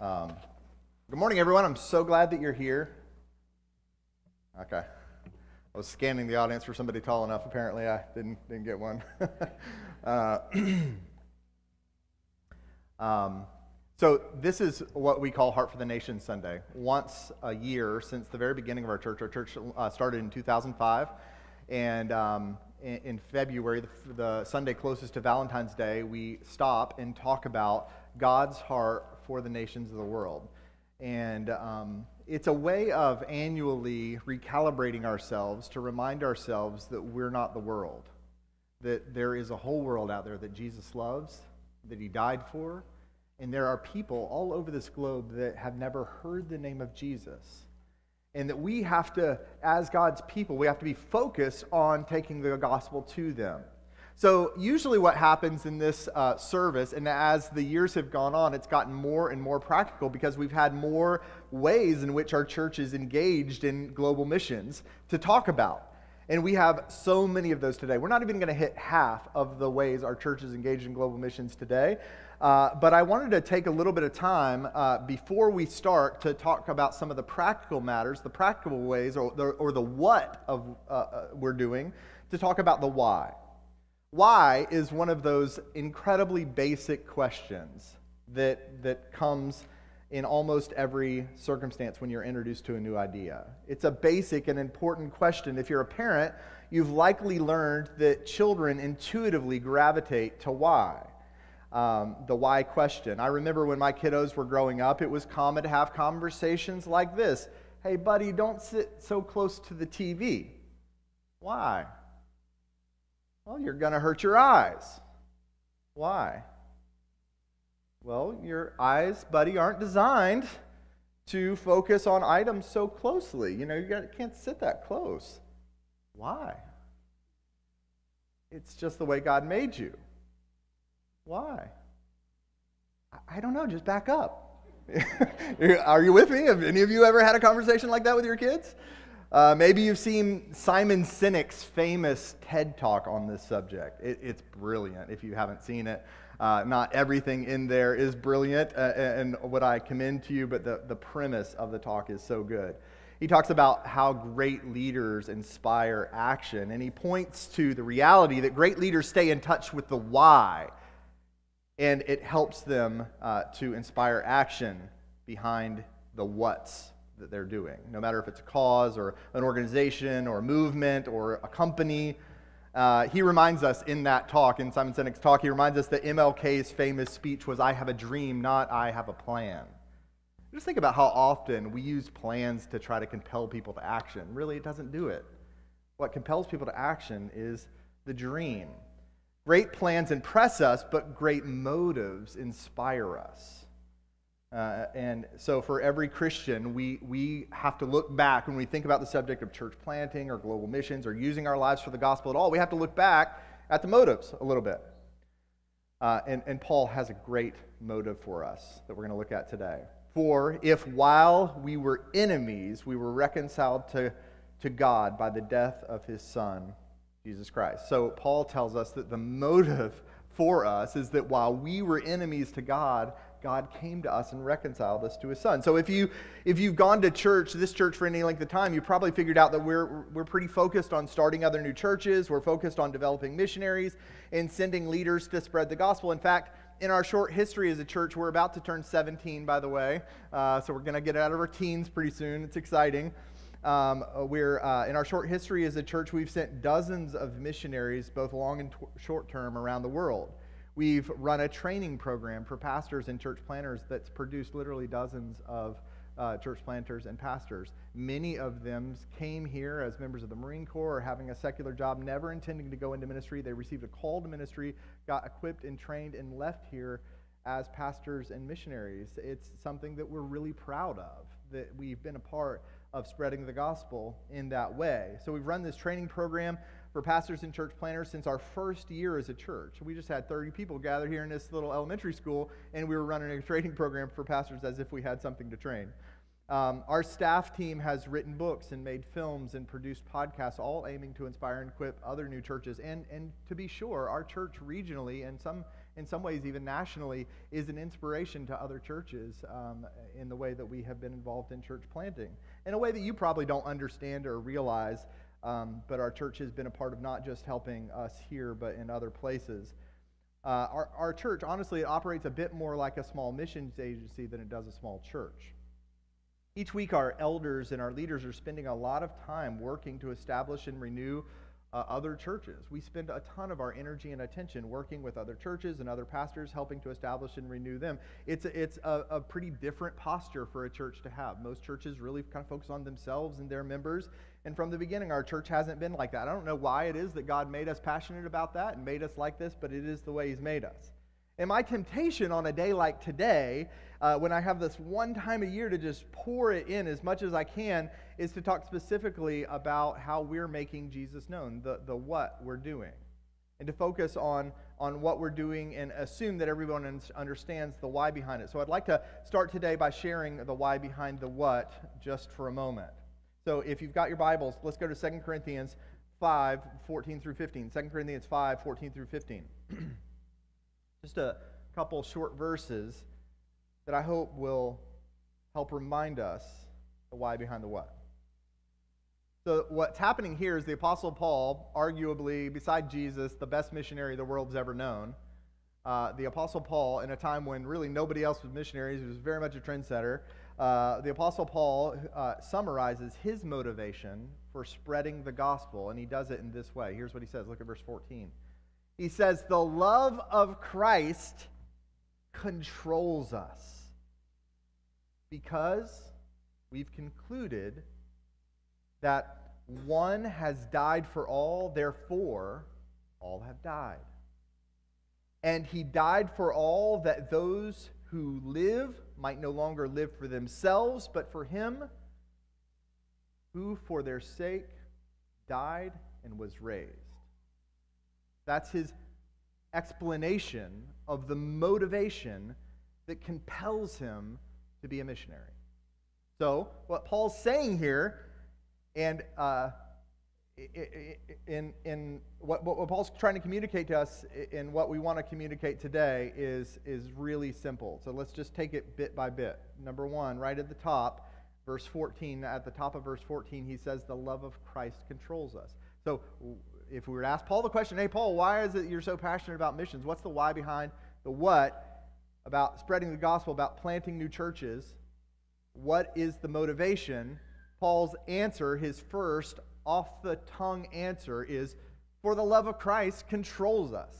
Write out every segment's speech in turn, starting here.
Um, good morning, everyone. I'm so glad that you're here. Okay. I was scanning the audience for somebody tall enough. Apparently, I didn't, didn't get one. uh, um, so, this is what we call Heart for the Nation Sunday. Once a year since the very beginning of our church, our church uh, started in 2005. And um, in, February, the, the Sunday closest to Valentine's Day, we stop and talk about God's heart for the nations of the world. And um, it's a way of annually recalibrating ourselves to remind ourselves that we're not the world, that there is a whole world out there that Jesus loves, that he died for, and there are people all over this globe that have never heard the name of Jesus. And that we have to, as God's people, we have to be focused on taking the gospel to them. So, usually, what happens in this uh, service, and as the years have gone on, it's gotten more and more practical because we've had more ways in which our church is engaged in global missions to talk about. And we have so many of those today. We're not even going to hit half of the ways our church is engaged in global missions today. Uh, but I wanted to take a little bit of time uh, before we start to talk about some of the practical matters, the practical ways, or the, or the what of uh, uh we're doing, to talk about the why. Why is one of those incredibly basic questions that, that comes in almost every circumstance when you're introduced to a new idea. It's a basic and important question. If you're a parent, you've likely learned that children intuitively gravitate to why. Um, the why question. I remember when my kiddos were growing up, it was common to have conversations like this Hey, buddy, don't sit so close to the TV. Why? Well, you're going to hurt your eyes. Why? Well, your eyes, buddy, aren't designed to focus on items so closely. You know, you can't sit that close. Why? It's just the way God made you. Why? I don't know, just back up. Are you with me? Have any of you ever had a conversation like that with your kids? Uh, maybe you've seen Simon Sinek's famous TED talk on this subject. It, it's brilliant if you haven't seen it. Uh, not everything in there is brilliant uh, and what I commend to you, but the, the premise of the talk is so good. He talks about how great leaders inspire action, and he points to the reality that great leaders stay in touch with the why, and it helps them uh, to inspire action behind the what's that they're doing, no matter if it's a cause or an organization or a movement or a company. Uh, he reminds us in that talk, in Simon Sinek's talk, he reminds us that MLK's famous speech was, I have a dream, not I have a plan. Just think about how often we use plans to try to compel people to action. Really, it doesn't do it. What compels people to action is the dream. Great plans impress us, but great motives inspire us. Uh, and so, for every Christian, we, we have to look back when we think about the subject of church planting or global missions or using our lives for the gospel at all. We have to look back at the motives a little bit. Uh, and, and Paul has a great motive for us that we're going to look at today. For if while we were enemies, we were reconciled to, to God by the death of his Son, Jesus Christ. So, Paul tells us that the motive for us is that while we were enemies to God, God came to us and reconciled us to his son. So if you if you've gone to church, this church for any length of time, you probably figured out that we're we're pretty focused on starting other new churches. We're focused on developing missionaries and sending leaders to spread the gospel. In fact, in our short history as a church, we're about to turn 17, by the way. Uh, so we're going to get out of our teens pretty soon. It's exciting. Um, we're uh, in our short history as a church, we've sent dozens of missionaries, both long and t- short term, around the world. We've run a training program for pastors and church planters that's produced literally dozens of uh, church planters and pastors. Many of them came here as members of the Marine Corps or having a secular job, never intending to go into ministry. They received a call to ministry, got equipped and trained, and left here as pastors and missionaries. It's something that we're really proud of, that we've been a part of spreading the gospel in that way. So we've run this training program for pastors and church planters since our first year as a church. We just had 30 people gathered here in this little elementary school, and we were running a training program for pastors as if we had something to train. Um, our staff team has written books and made films and produced podcasts, all aiming to inspire and equip other new churches. And, and to be sure, our church regionally and some in some ways, even nationally, is an inspiration to other churches um, in the way that we have been involved in church planting. In a way that you probably don't understand or realize, um, but our church has been a part of not just helping us here, but in other places. Uh, our, our church, honestly, it operates a bit more like a small missions agency than it does a small church. Each week, our elders and our leaders are spending a lot of time working to establish and renew uh, other churches. We spend a ton of our energy and attention working with other churches and other pastors, helping to establish and renew them. It's a, it's a, a pretty different posture for a church to have. Most churches really kind of focus on themselves and their members. And from the beginning, our church hasn't been like that. I don't know why it is that God made us passionate about that and made us like this, but it is the way He's made us. And my temptation on a day like today, uh, when I have this one time a year to just pour it in as much as I can, is to talk specifically about how we're making Jesus known, the, the what we're doing, and to focus on, on what we're doing and assume that everyone understands the why behind it. So I'd like to start today by sharing the why behind the what just for a moment. So if you've got your Bibles, let's go to 2 Corinthians 5 14 through 15. 2 Corinthians 5 14 through 15. Just a couple short verses that I hope will help remind us the why behind the what. So, what's happening here is the Apostle Paul, arguably, beside Jesus, the best missionary the world's ever known. Uh, the Apostle Paul, in a time when really nobody else was missionaries, he was very much a trendsetter. Uh, the Apostle Paul uh, summarizes his motivation for spreading the gospel, and he does it in this way. Here's what he says look at verse 14. He says, The love of Christ controls us because we've concluded that one has died for all, therefore, all have died. And he died for all that those who live might no longer live for themselves, but for him who for their sake died and was raised. That's his explanation of the motivation that compels him to be a missionary. So, what Paul's saying here, and uh, in, in what, what Paul's trying to communicate to us in what we want to communicate today is, is really simple. So let's just take it bit by bit. Number one, right at the top, verse 14, at the top of verse 14, he says, The love of Christ controls us. So if we were to ask Paul the question, hey, Paul, why is it you're so passionate about missions? What's the why behind the what about spreading the gospel, about planting new churches? What is the motivation? Paul's answer, his first off the tongue answer, is for the love of Christ controls us.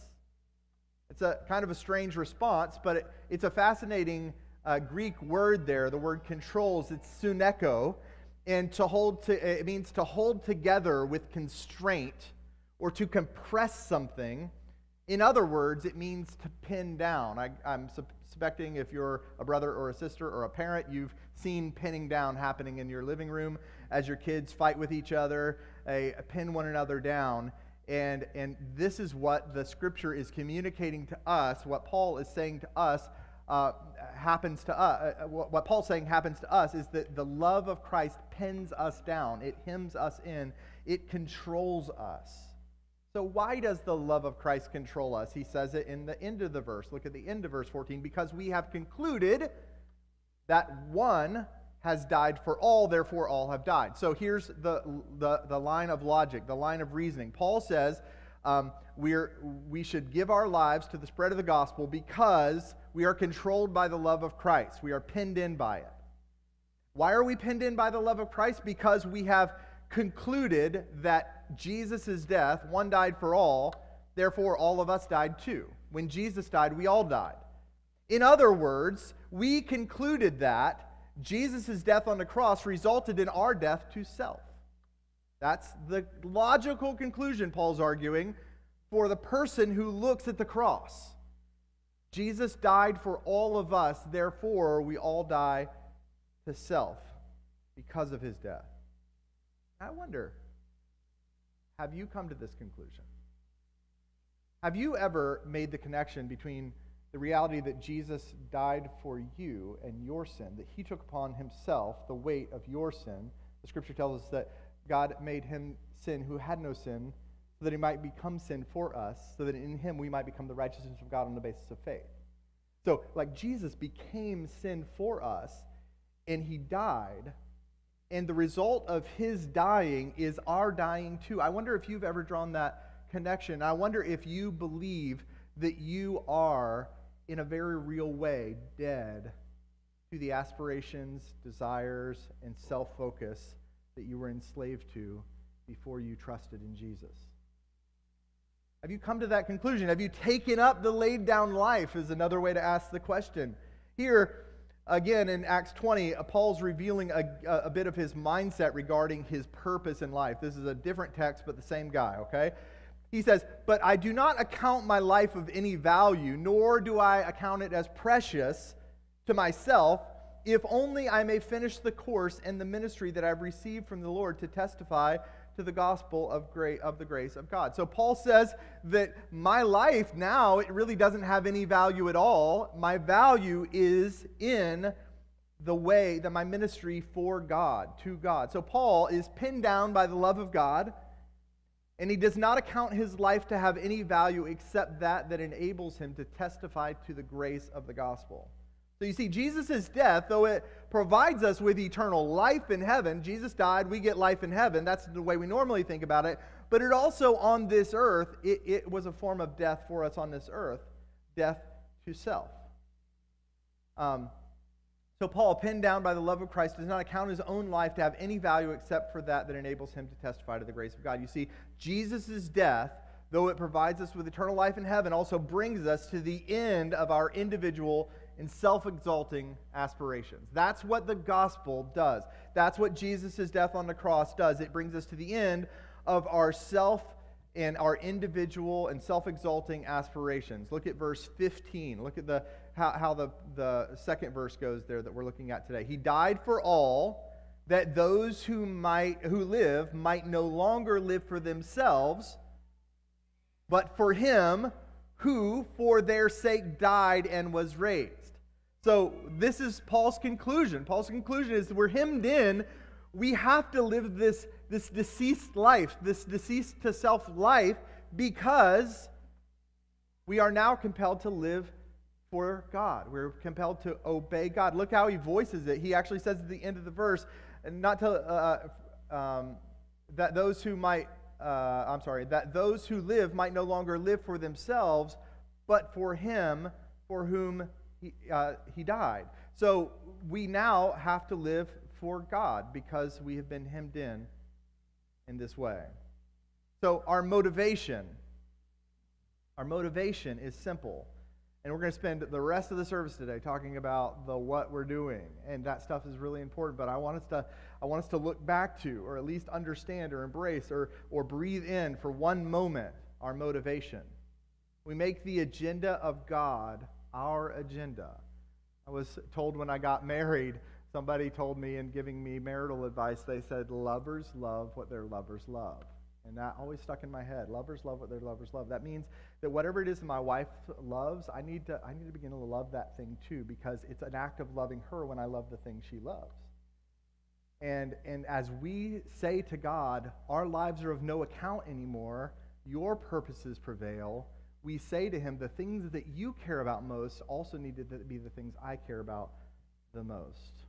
It's a kind of a strange response, but it, it's a fascinating uh, Greek word there. The word controls, it's suneko. And to hold to, it means to hold together with constraint or to compress something. In other words, it means to pin down. I, am suspecting if you're a brother or a sister or a parent, you've seen pinning down happening in your living room as your kids fight with each other, a, a pin one another down. And, and this is what the scripture is communicating to us, what Paul is saying to us. Uh, happens to us, uh, what Paul's saying happens to us is that the love of Christ pins us down. It hems us in. It controls us. So, why does the love of Christ control us? He says it in the end of the verse. Look at the end of verse 14. Because we have concluded that one has died for all, therefore all have died. So, here's the, the, the line of logic, the line of reasoning. Paul says um, we're, we should give our lives to the spread of the gospel because we are controlled by the love of Christ. We are pinned in by it. Why are we pinned in by the love of Christ? Because we have concluded that Jesus' death, one died for all, therefore all of us died too. When Jesus died, we all died. In other words, we concluded that Jesus' death on the cross resulted in our death to self. That's the logical conclusion, Paul's arguing, for the person who looks at the cross. Jesus died for all of us, therefore, we all die to self because of his death. I wonder, have you come to this conclusion? Have you ever made the connection between the reality that Jesus died for you and your sin, that he took upon himself the weight of your sin? The scripture tells us that God made him sin who had no sin, so that he might become sin for us, so that in him we might become the righteousness of God on the basis of faith. So, like Jesus became sin for us, and he died, and the result of his dying is our dying too. I wonder if you've ever drawn that connection. I wonder if you believe that you are, in a very real way, dead to the aspirations, desires, and self focus that you were enslaved to before you trusted in Jesus. Have you come to that conclusion? Have you taken up the laid down life? Is another way to ask the question. Here, again, in Acts 20, uh, Paul's revealing a, a bit of his mindset regarding his purpose in life. This is a different text, but the same guy, okay? He says, But I do not account my life of any value, nor do I account it as precious to myself, if only I may finish the course and the ministry that I've received from the Lord to testify to the gospel of, great, of the grace of God. So Paul says that my life now, it really doesn't have any value at all. My value is in the way that my ministry for God, to God. So Paul is pinned down by the love of God, and he does not account his life to have any value except that that enables him to testify to the grace of the gospel. So you see, Jesus' death, though it provides us with eternal life in heaven, Jesus died, we get life in heaven. That's the way we normally think about it. But it also, on this earth, it, it was a form of death for us on this earth death to self. Um, so Paul, pinned down by the love of Christ, does not account his own life to have any value except for that that enables him to testify to the grace of God. You see, Jesus' death, though it provides us with eternal life in heaven, also brings us to the end of our individual and self exalting aspirations. That's what the gospel does. That's what Jesus' death on the cross does. It brings us to the end of our self and our individual and self exalting aspirations. Look at verse 15. Look at the, how, how the, the second verse goes there that we're looking at today. He died for all that those who might who live might no longer live for themselves but for him who for their sake died and was raised so, this is Paul's conclusion. Paul's conclusion is we're hemmed in. We have to live this, this deceased life, this deceased to self life, because we are now compelled to live for God. We're compelled to obey God. Look how he voices it. He actually says at the end of the verse, and not to, uh, uh, um, that those who might, uh, I'm sorry, that those who live might no longer live for themselves, but for him for whom he, uh, he died. So we now have to live for God because we have been hemmed in in this way. So our motivation, our motivation is simple. And we're going to spend the rest of the service today talking about the what we're doing. And that stuff is really important, but I want us to I want us to look back to or at least understand or embrace or or breathe in for one moment our motivation. We make the agenda of God our agenda. I was told when I got married, somebody told me in giving me marital advice, they said, Lovers love what their lovers love. And that always stuck in my head. Lovers love what their lovers love. That means that whatever it is that my wife loves, I need to, I need to begin to love that thing too, because it's an act of loving her when I love the thing she loves. And, and as we say to God, our lives are of no account anymore, your purposes prevail, we say to him, the things that you care about most also need to be the things I care about the most.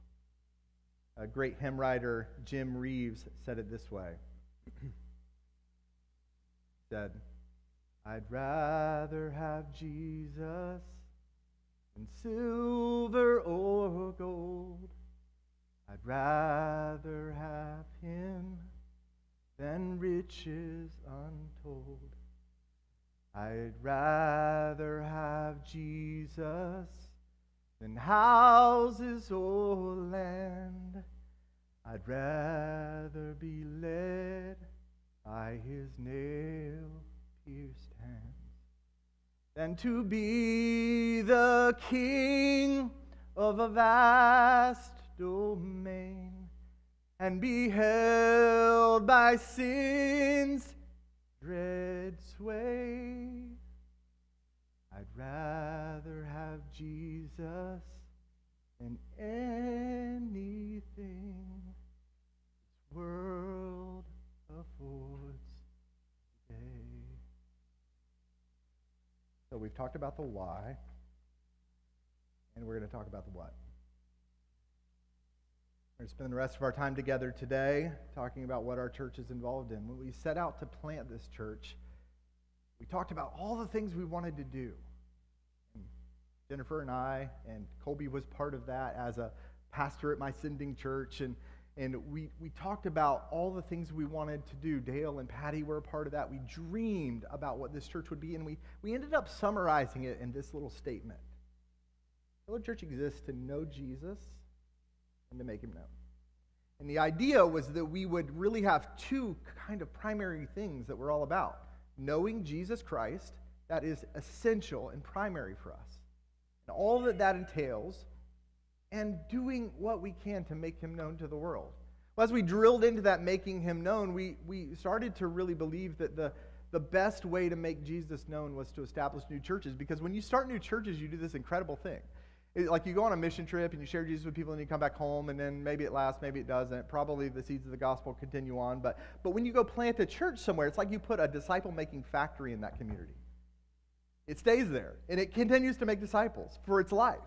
A great hymn writer, Jim Reeves, said it this way. said, I'd rather have Jesus than silver or gold. I'd rather have him than riches untold. I'd rather have Jesus than houses or land. I'd rather be led by his nail pierced hands than to be the king of a vast domain and be held by sin's dread sway. I'd rather have Jesus than anything this world affords talked about the why, and we're going to talk about the what. We're going to spend the rest of our time together today talking about what our church is involved in. When we set out to plant this church, we talked about all the things we wanted to do. And Jennifer and I, and Colby was part of that as a pastor at my sending church. And, and we, we talked about all the things we wanted to do. Dale and Patty were a part of that. We dreamed about what this church would be, and we, we ended up summarizing it in this little statement. Lord Church exists to know Jesus and to make him known. And the idea was that we would really have two kind of primary things that we're all about knowing Jesus Christ, that is essential and primary for us, and all that that entails, and doing what we can to make him known to the world. Well, as we drilled into that making him known, we, we started to really believe that the, the best way to make Jesus known was to establish new churches, because when you start new churches, you do this incredible thing. It, like you go on a mission trip and you share Jesus with people and you come back home and then maybe it lasts, maybe it doesn't. Probably the seeds of the gospel continue on. But, but when you go plant a church somewhere, it's like you put a disciple making factory in that community. It stays there and it continues to make disciples for its life.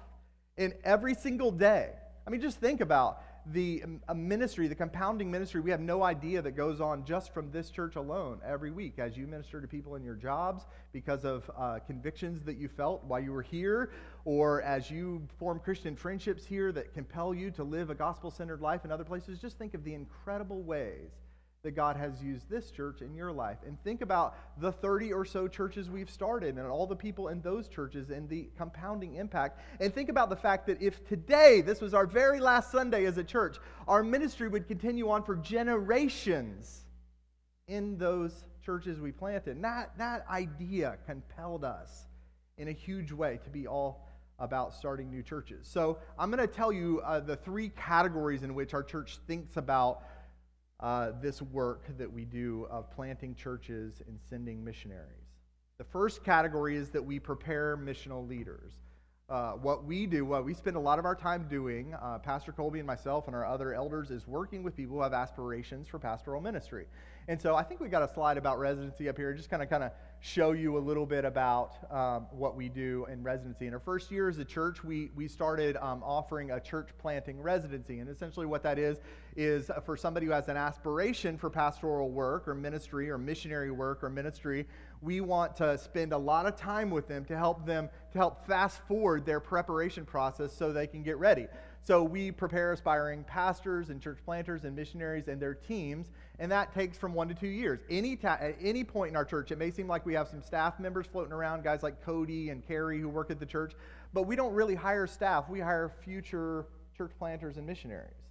And every single day, I mean, just think about the um, ministry, the compounding ministry, we have no idea that goes on just from this church alone every week as you minister to people in your jobs because of uh, convictions that you felt while you were here, or as you form Christian friendships here that compel you to live a gospel centered life in other places. Just think of the incredible ways that God has used this church in your life. And think about the 30 or so churches we've started and all the people in those churches and the compounding impact. And think about the fact that if today, this was our very last Sunday as a church, our ministry would continue on for generations in those churches we planted. And that, that idea compelled us in a huge way to be all about starting new churches. So I'm going to tell you uh, the three categories in which our church thinks about uh, this work that we do of planting churches and sending missionaries. The first category is that we prepare missional leaders. Uh, what we do, what we spend a lot of our time doing, uh, Pastor Colby and myself and our other elders, is working with people who have aspirations for pastoral ministry. And so I think we got a slide about residency up here, just kind of kind of show you a little bit about um, what we do in residency. In our first year as a church, we, we started um, offering a church planting residency. And essentially, what that is, is for somebody who has an aspiration for pastoral work or ministry or missionary work or ministry, we want to spend a lot of time with them to help them, to help fast forward their preparation process so they can get ready. So we prepare aspiring pastors and church planters and missionaries and their teams, and that takes from one to two years. Any ta- at any point in our church, it may seem like we have some staff members floating around, guys like Cody and Carrie who work at the church, but we don't really hire staff. We hire future church planters and missionaries.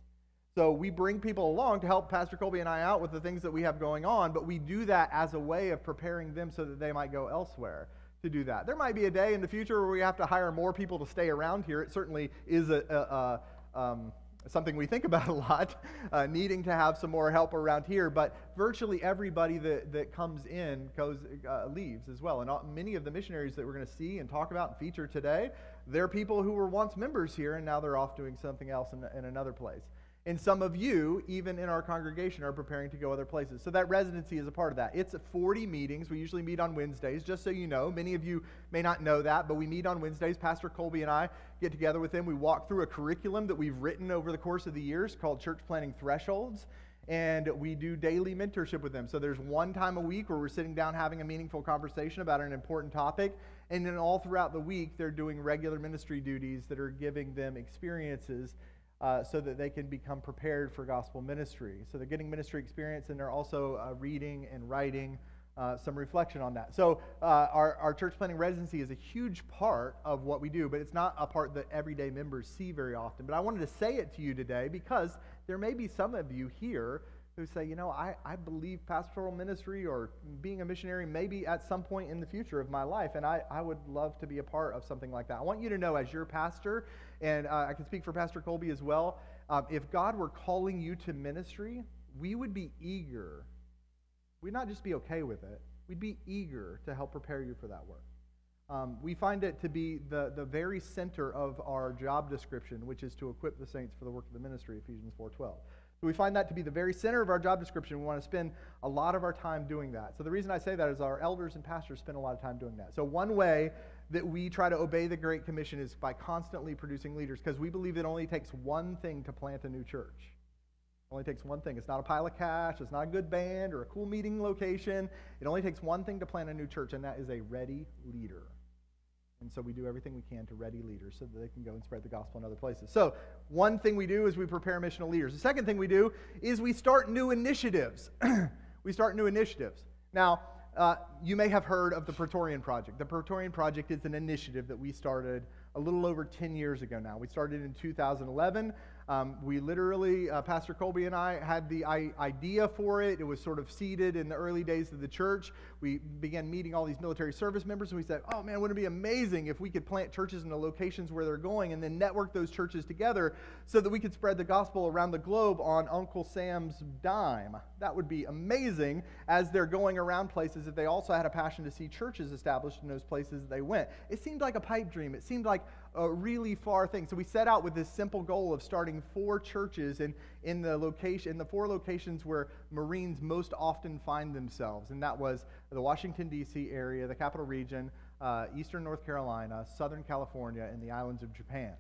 So we bring people along to help Pastor Colby and I out with the things that we have going on, but we do that as a way of preparing them so that they might go elsewhere to do that. There might be a day in the future where we have to hire more people to stay around here. It certainly is a, a, a um, something we think about a lot, uh, needing to have some more help around here. But virtually everybody that, that comes in goes, uh, leaves as well. And all, many of the missionaries that we're going to see and talk about and feature today, they're people who were once members here and now they're off doing something else in, in another place. And some of you, even in our congregation, are preparing to go other places. So that residency is a part of that. It's 40 meetings. We usually meet on Wednesdays, just so you know. Many of you may not know that, but we meet on Wednesdays. Pastor Colby and I get together with them. We walk through a curriculum that we've written over the course of the years called Church Planting Thresholds. And we do daily mentorship with them. So there's one time a week where we're sitting down having a meaningful conversation about an important topic. And then all throughout the week, they're doing regular ministry duties that are giving them experiences uh, so that they can become prepared for gospel ministry. So they're getting ministry experience and they're also uh, reading and writing uh, some reflection on that. So uh, our, our church planting residency is a huge part of what we do, but it's not a part that everyday members see very often. But I wanted to say it to you today because there may be some of you here who say, you know, I, I believe pastoral ministry or being a missionary maybe at some point in the future of my life, and I, I would love to be a part of something like that. I want you to know, as your pastor, and uh, I can speak for Pastor Colby as well, um, if God were calling you to ministry, we would be eager. We'd not just be okay with it, we'd be eager to help prepare you for that work. Um, we find it to be the, the very center of our job description, which is to equip the saints for the work of the ministry, Ephesians 4.12. So we find that to be the very center of our job description. We want to spend a lot of our time doing that. So the reason I say that is our elders and pastors spend a lot of time doing that. So one way that we try to obey the Great Commission is by constantly producing leaders because we believe it only takes one thing to plant a new church. It only takes one thing. It's not a pile of cash, it's not a good band or a cool meeting location. It only takes one thing to plant a new church, and that is a ready leader. And so we do everything we can to ready leaders so that they can go and spread the gospel in other places. So, one thing we do is we prepare missional leaders. The second thing we do is we start new initiatives. we start new initiatives. Now, uh, you may have heard of the Praetorian Project. The Praetorian Project is an initiative that we started a little over 10 years ago now. We started in 2011. Um, we literally, uh, Pastor Colby and I had the I- idea for it. It was sort of seeded in the early days of the church. We began meeting all these military service members, and we said, oh man, wouldn't it be amazing if we could plant churches in the locations where they're going and then network those churches together so that we could spread the gospel around the globe on Uncle Sam's dime? That would be amazing as they're going around places if they also had a passion to see churches established in those places they went. It seemed like a pipe dream. It seemed like a really far thing. So we set out with this simple goal of starting four churches in, in the location in the four locations where Marines most often find themselves, and that was the Washington D.C. area, the Capital Region, uh, Eastern North Carolina, Southern California, and the islands of Japan.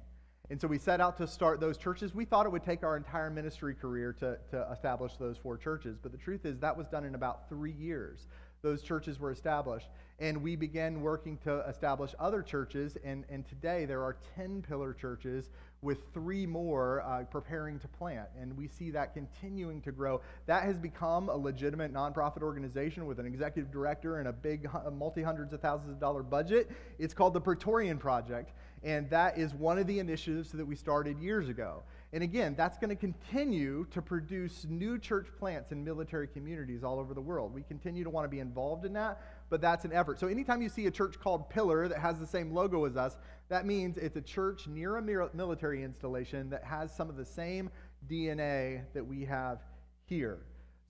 And so we set out to start those churches. We thought it would take our entire ministry career to, to establish those four churches, but the truth is that was done in about three years those churches were established. And we began working to establish other churches. And, and today there are 10 pillar churches with three more uh, preparing to plant. And we see that continuing to grow. That has become a legitimate nonprofit organization with an executive director and a big multi hundreds of thousands of dollar budget. It's called the Praetorian Project. And that is one of the initiatives that we started years ago. And again, that's going to continue to produce new church plants in military communities all over the world. We continue to want to be involved in that, but that's an effort. So anytime you see a church called Pillar that has the same logo as us, that means it's a church near a military installation that has some of the same DNA that we have here.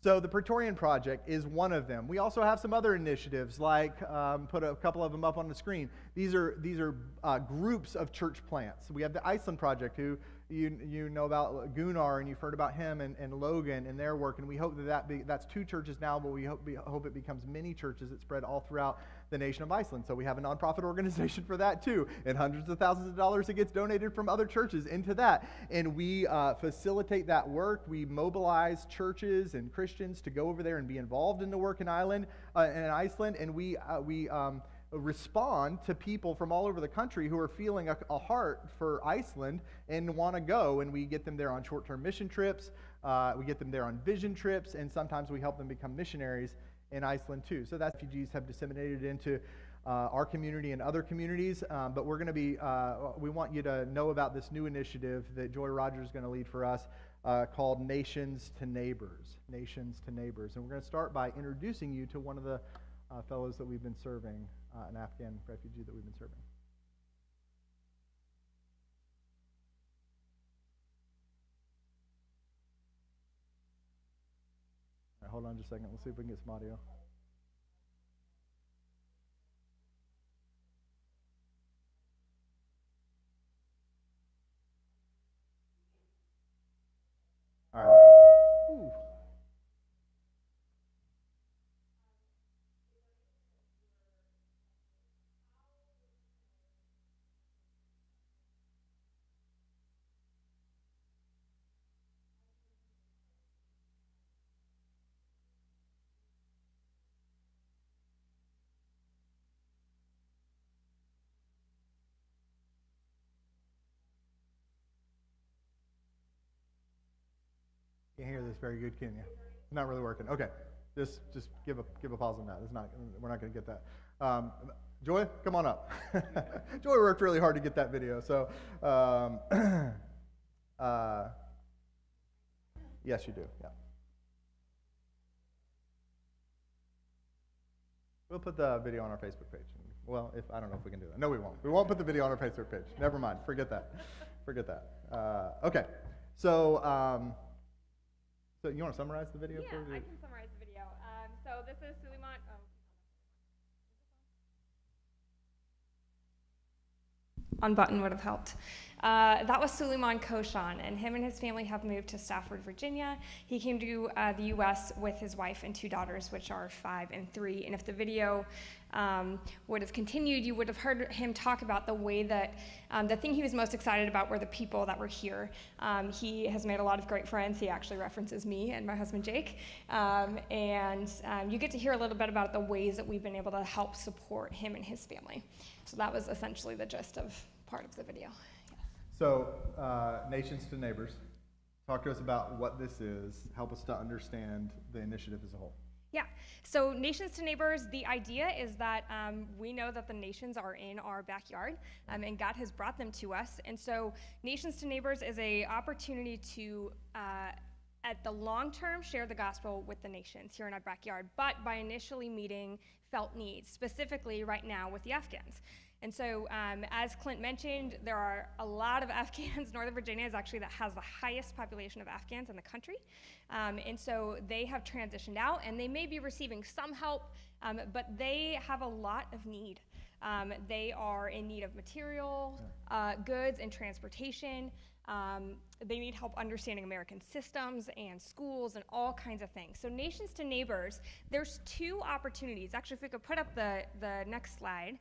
So the Praetorian Project is one of them. We also have some other initiatives, like um, put a couple of them up on the screen. These are these are uh, groups of church plants. We have the Iceland Project, who you, you know about Gunnar and you've heard about him and, and Logan and their work. And we hope that, that be, that's two churches now, but we hope, we hope it becomes many churches that spread all throughout the nation of Iceland. So we have a nonprofit organization for that too. And hundreds of thousands of dollars that gets donated from other churches into that. And we uh, facilitate that work. We mobilize churches and Christians to go over there and be involved in the work in, Ireland, uh, in Iceland. And we, uh, we um, respond to people from all over the country who are feeling a, a heart for Iceland and want to go. And we get them there on short term mission trips, uh, we get them there on vision trips, and sometimes we help them become missionaries in Iceland too. So that refugees have disseminated into uh, our community and other communities. Um, but we're going to be, uh, we want you to know about this new initiative that Joy Rogers is going to lead for us uh, called Nations to Neighbors. Nations to Neighbors. And we're going to start by introducing you to one of the uh, fellows that we've been serving uh, an Afghan refugee that we've been serving. Hold on just a second. Let's see if we can get some audio. Can't hear this very good, can you? It's not really working. Okay, just just give a give a pause on that. It's not. We're not going to get that. Um, Joy, come on up. Joy worked really hard to get that video. So, um, uh, yes, you do. Yeah. We'll put the video on our Facebook page. Well, if I don't know if we can do that. No, we won't. We won't put the video on our Facebook page. Never mind. Forget that. Forget that. Uh, okay. So. Um, so you want to summarize the video? Yeah, for I can summarize the video. Um, so this is Suleiman. Oh. On button would have helped. Uh, that was Suleiman Koshan, and him and his family have moved to Stafford, Virginia. He came to uh, the U.S. with his wife and two daughters, which are five and three. And if the video um, would have continued, you would have heard him talk about the way that um, the thing he was most excited about were the people that were here. Um, he has made a lot of great friends. He actually references me and my husband Jake. Um, and um, you get to hear a little bit about the ways that we've been able to help support him and his family. So that was essentially the gist of part of the video. So, uh, Nations to Neighbors, talk to us about what this is. Help us to understand the initiative as a whole. Yeah. So, Nations to Neighbors, the idea is that um, we know that the nations are in our backyard, um, and God has brought them to us. And so, Nations to Neighbors is a opportunity to, uh, at the long term, share the gospel with the nations here in our backyard, but by initially meeting felt needs, specifically right now with the Afghans. And so, um, as Clint mentioned, there are a lot of Afghans. Northern Virginia is actually that has the highest population of Afghans in the country. Um, and so they have transitioned out and they may be receiving some help, um, but they have a lot of need. Um, they are in need of material, uh, goods, and transportation. Um, they need help understanding American systems and schools and all kinds of things. So, Nations to Neighbors, there's two opportunities. Actually, if we could put up the, the next slide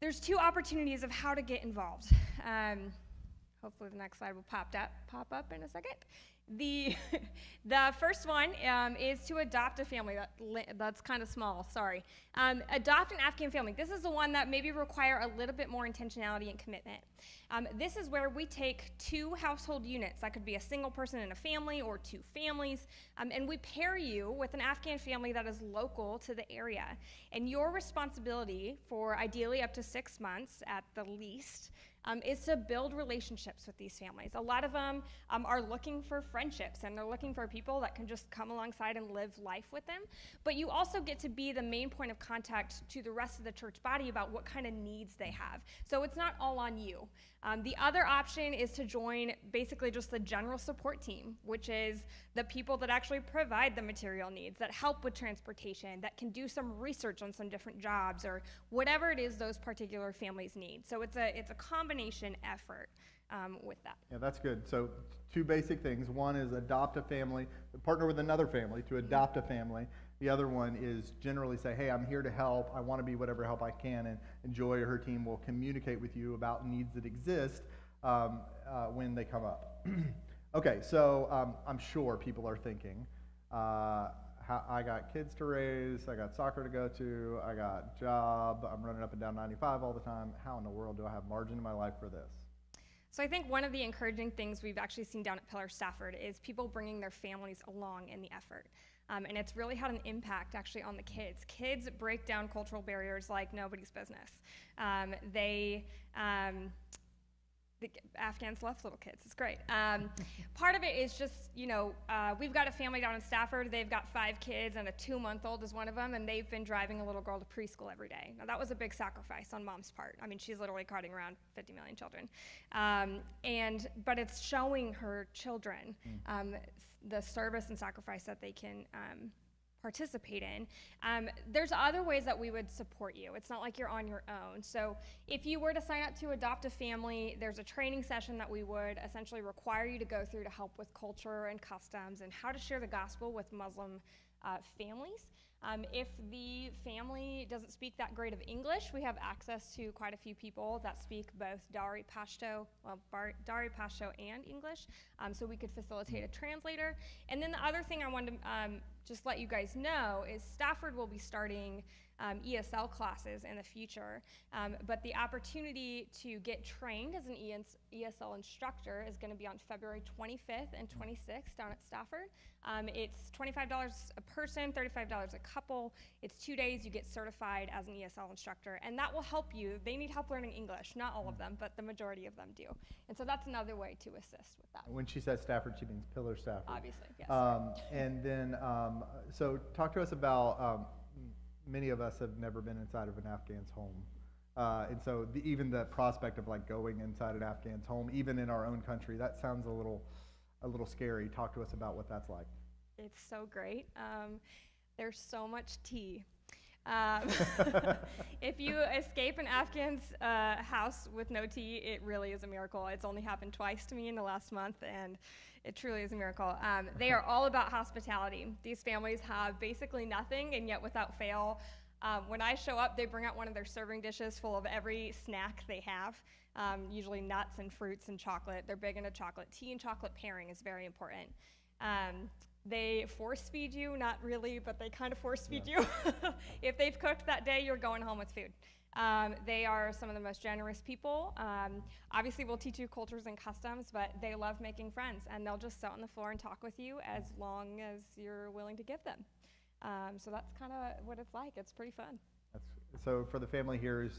there's two opportunities of how to get involved. Um, hopefully, the next slide will pop up, pop up in a second. The, the first one um, is to adopt a family. That, that's kind of small, sorry. Um, adopt an Afghan family. This is the one that maybe require a little bit more intentionality and commitment. Um, this is where we take two household units. That could be a single person in a family or two families. Um, and we pair you with an Afghan family that is local to the area. And your responsibility for ideally up to six months at the least um, is to build relationships with these families. A lot of them um, are looking for friendships and they're looking for people that can just come alongside and live life with them. But you also get to be the main point of contact to the rest of the church body about what kind of needs they have. So it's not all on you. Um, the other option is to join basically just the general support team, which is the people that actually provide the material needs, that help with transportation, that can do some research on some different jobs or whatever it is those particular families need. So it's a it's a combination effort um, with that. Yeah, that's good. So two basic things. One is adopt a family, partner with another family to adopt a family. The other one is generally say, hey, I'm here to help. I want to be whatever help I can. And, and Joy or her team will communicate with you about needs that exist um, uh, when they come up. okay, so um, I'm sure people are thinking, uh, I got kids to raise, I got soccer to go to, I got job, I'm running up and down 95 all the time. How in the world do I have margin in my life for this? So I think one of the encouraging things we've actually seen down at Pillar Stafford is people bringing their families along in the effort. Um, and it's really had an impact actually on the kids. Kids break down cultural barriers like nobody's business. Um, they, um, the Afghans love little kids. It's great. Um, part of it is just, you know, uh, we've got a family down in Stafford. They've got five kids, and a two month old is one of them, and they've been driving a little girl to preschool every day. Now, that was a big sacrifice on mom's part. I mean, she's literally carting around 50 million children. Um, and, but it's showing her children mm. the service and sacrifice that they can um, participate in. Um, there's other ways that we would support you. It's not like you're on your own. So if you were to sign up to adopt a family, there's a training session that we would essentially require you to go through to help with culture and customs and how to share the gospel with Muslim uh, families. Um, if the family doesn't speak that great of English, we have access to quite a few people that speak both Dari Pashto, well, Bar- Dari Pashto and English, um, so we could facilitate a translator. And then the other thing I wanted to um, just let you guys know is Stafford will be starting um, ESL classes in the future. Um, but the opportunity to get trained as an ESL instructor is going to be on February 25th and 26th down at Stafford. Um, it's $25 a person, $35 a couple. It's two days. You get certified as an ESL instructor, and that will help you. They need help learning English, not all of them, but the majority of them do. And so that's another way to assist with that. When she says Stafford, she means Pillar Stafford. Obviously, yes. Um, and then, um, so talk to us about um, many of us have never been inside of an Afghan's home. Uh, and so the, even the prospect of like going inside an Afghan's home, even in our own country, that sounds a little, a little scary. Talk to us about what that's like. It's so great. Um, there's so much tea. Um, if you escape an Afghan's uh, house with no tea, it really is a miracle. It's only happened twice to me in the last month, and it truly is a miracle. Um, they are all about hospitality. These families have basically nothing, and yet without fail, um, when I show up, they bring out one of their serving dishes full of every snack they have, um, usually nuts and fruits and chocolate. They're big into chocolate. Tea and chocolate pairing is very important. Um, they force feed you, not really, but they kind of force feed yeah. you. if they've cooked that day, you're going home with food. Um, they are some of the most generous people. Um, obviously, we'll teach you cultures and customs, but they love making friends, and they'll just sit on the floor and talk with you as long as you're willing to give them. Um, so that's kind of what it's like. It's pretty fun. That's, so for the family here is,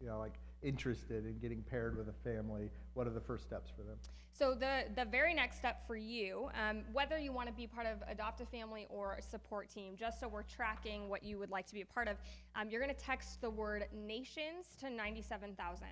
you know, like interested in getting paired with a family, what are the first steps for them? So the the very next step for you, um, whether you want to be part of adopt a family or a support team, just so we're tracking what you would like to be a part of, um, you're going to text the word nations to 97,000.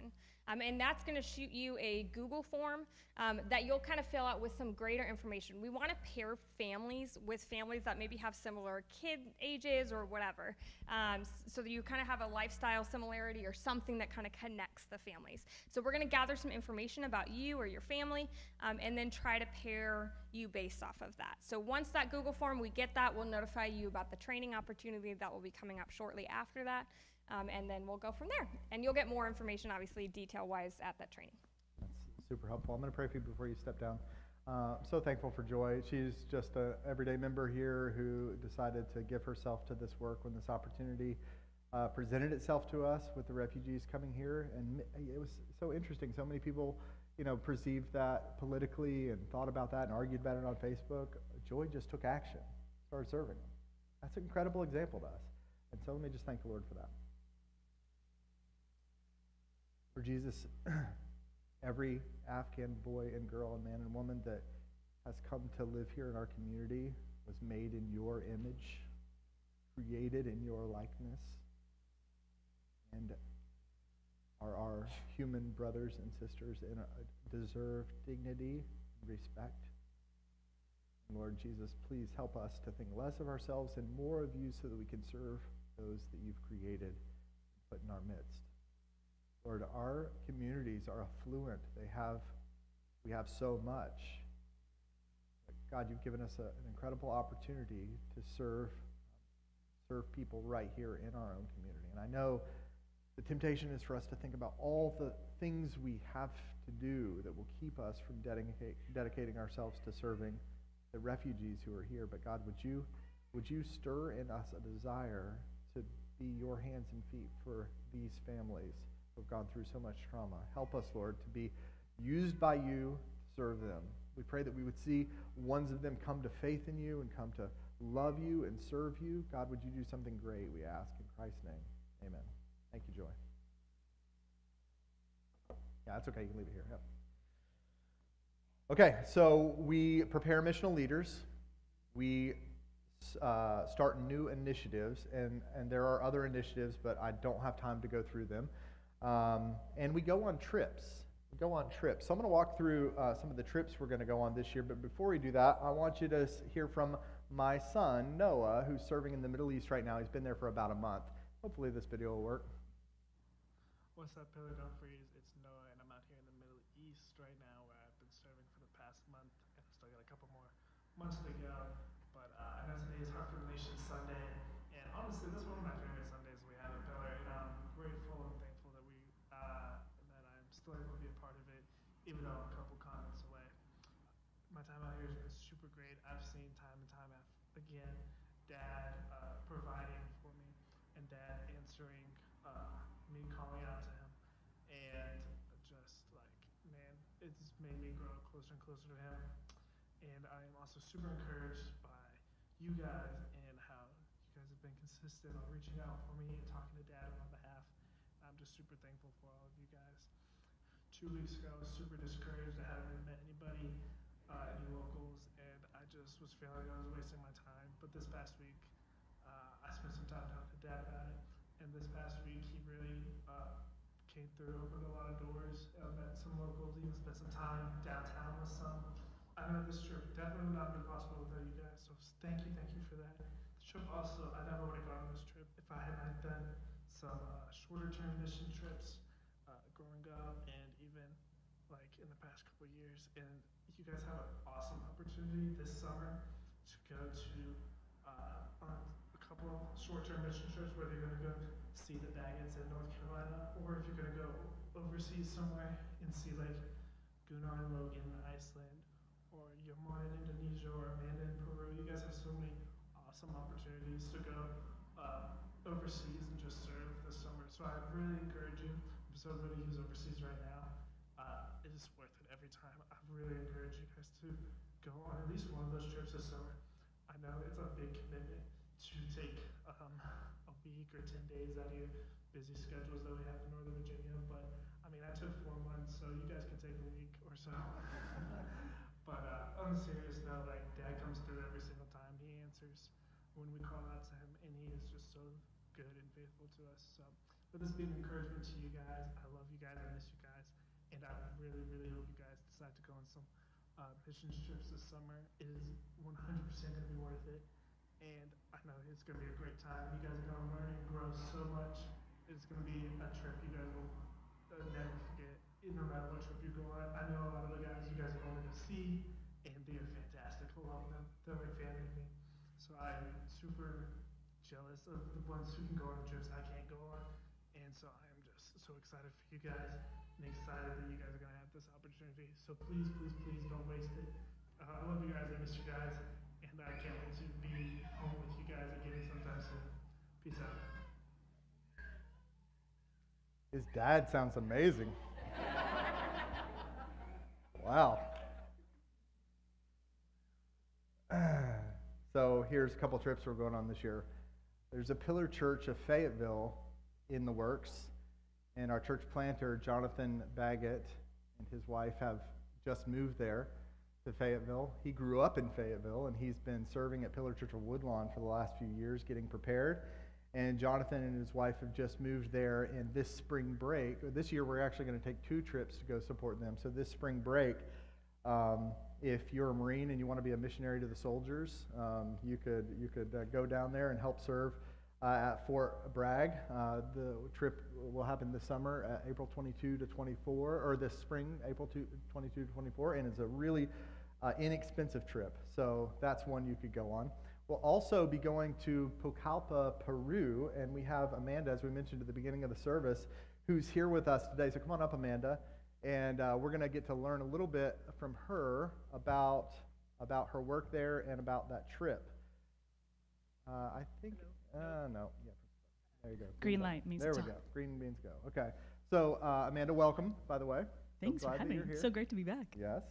Um, and that's going to shoot you a Google form um, that you'll kind of fill out with some greater information. We want to pair families with families that maybe have similar kid ages or whatever, um, so that you kind of have a lifestyle similarity or something that kind of connects the families. So we're going to gather some information about you or your family, um, and then try to pair you based off of that. So once that Google form, we get that, we'll notify you about the training opportunity that will be coming up shortly after that. Um, and then we'll go from there. And you'll get more information, obviously, detail wise, at that training. That's super helpful. I'm going to pray for you before you step down. Uh, so thankful for Joy. She's just an everyday member here who decided to give herself to this work when this opportunity uh, presented itself to us with the refugees coming here. And it was so interesting. So many people, you know, perceived that politically and thought about that and argued about it on Facebook. Joy just took action, started serving. That's an incredible example to us. And so let me just thank the Lord for that. For Jesus, every Afghan boy and girl and man and woman that has come to live here in our community was made in your image, created in your likeness, and are our human brothers and sisters and deserve dignity and respect. Lord Jesus, please help us to think less of ourselves and more of you so that we can serve those that you've created and put in our midst. Lord, our communities are affluent. They have, we have so much. God, you've given us a, an incredible opportunity to serve, serve people right here in our own community. And I know the temptation is for us to think about all the things we have to do that will keep us from dedicating ourselves to serving the refugees who are here. But God, would you, would you stir in us a desire to be your hands and feet for these families? who've gone through so much trauma. Help us, Lord, to be used by you to serve them. We pray that we would see ones of them come to faith in you and come to love you and serve you. God, would you do something great, we ask. In Christ's name, amen. Thank you, Joy. Yeah, that's okay. You can leave it here. Yep. Okay, so we prepare missional leaders. We uh, start new initiatives, and, and there are other initiatives, but I don't have time to go through them. Um, and we go on trips. We go on trips. So I'm going to walk through uh, some of the trips we're going to go on this year. But before we do that, I want you to hear from my son, Noah, who's serving in the Middle East right now. He's been there for about a month. Hopefully, this video will work. What's up, Dumfries? It's Noah, and I'm out here in the Middle East right now where I've been serving for the past month, and still got a couple more months to go. But uh, I know today is Heart for the Nation Sunday, and honestly, this is one of my favorite Sundays we have at Pillar, and I'm grateful and thankful that we uh, that I'm still able to be a part of it, even though I'm a couple continents away. My time out here has been super great. I've seen time and time again, Dad uh, providing for me, and Dad answering uh, me calling out to him, and just like man, it's made me grow closer to him. And I am also super encouraged by you guys and how you guys have been consistent on reaching out for me and talking to Dad on my behalf. I'm just super thankful for all of you guys. Two weeks ago, I was super discouraged. I hadn't met anybody, uh, any locals, and I just was feeling like I was wasting my time. But this past week, uh, I spent some time talking to Dad about it. And this past week, he really uh, came through, opened a lot of doors, uh, met some locals, even spent some time downtown with some. I know this trip definitely would not be possible without you guys. So thank you, thank you for that. The trip also, I never would have gone on this trip if I had not done some uh, shorter term mission trips uh, growing up and even like in the past couple years. And you guys have an awesome opportunity this summer to go to uh, a couple of short term mission trips, whether you're going to go see the Baggetts in North Carolina or if you're going to go overseas somewhere and see like Gunnar and Logan in Iceland or Yaman in Indonesia or Amanda in Peru. You guys have so many awesome opportunities to go uh, overseas and just serve this summer. So I really encourage you. I'm so good to overseas right now. Uh, it is worth it every time. I really encourage you guys to go on at least one of those trips this summer. I know it's a big commitment to take um, week or 10 days out of your busy schedules that we have in Northern Virginia, but I mean, I took four months, so you guys can take a week or so. but uh, on a serious note, like, Dad comes through every single time. He answers when we call out to him, and he is just so good and faithful to us. So, let this be an encouragement to you guys. I love you guys. I miss you guys. And I really, really hope you guys decide to go on some uh, mission trips this summer. It is 100% going to be worth it. And Know it's going to be a great time. You guys are going to learn and grow so much. It's going to be a trip you guys will uh, never forget, no matter what trip you go on. I know a lot of the guys you guys are going to see, and they are fantastic. Love them. They're like family me. So I'm super jealous of the ones who can go on trips I can't go on. And so I am just so excited for you guys and excited that you guys are going to have this opportunity. So please, please, please don't waste it. Uh, I love you guys. I miss you guys. And I can't wait to be home with you guys again sometime soon. Peace out. His dad sounds amazing. wow. so here's a couple trips we're going on this year. There's a Pillar Church of Fayetteville in the works, and our church planter, Jonathan Baggett, and his wife have just moved there to Fayetteville. He grew up in Fayetteville, and he's been serving at Pillar Church of Woodlawn for the last few years, getting prepared. And Jonathan and his wife have just moved there. And this spring break, this year, we're actually going to take two trips to go support them. So this spring break, um, if you're a Marine and you want to be a missionary to the soldiers, um, you could you could uh, go down there and help serve uh, at Fort Bragg. Uh, the trip will happen this summer, April 22 to 24, or this spring, April 2, 22 to 24, and it's a really uh, inexpensive trip. So that's one you could go on. We'll also be going to Pucallpa, Peru, and we have Amanda, as we mentioned at the beginning of the service, who's here with us today. So come on up, Amanda, and uh, we're going to get to learn a little bit from her about about her work there and about that trip. Uh, I think, uh, no, yeah, there you go. Green light means There we talk. go. Green means go. Okay. So uh, Amanda, welcome, by the way. So Thanks for glad having me. So great to be back. Yes.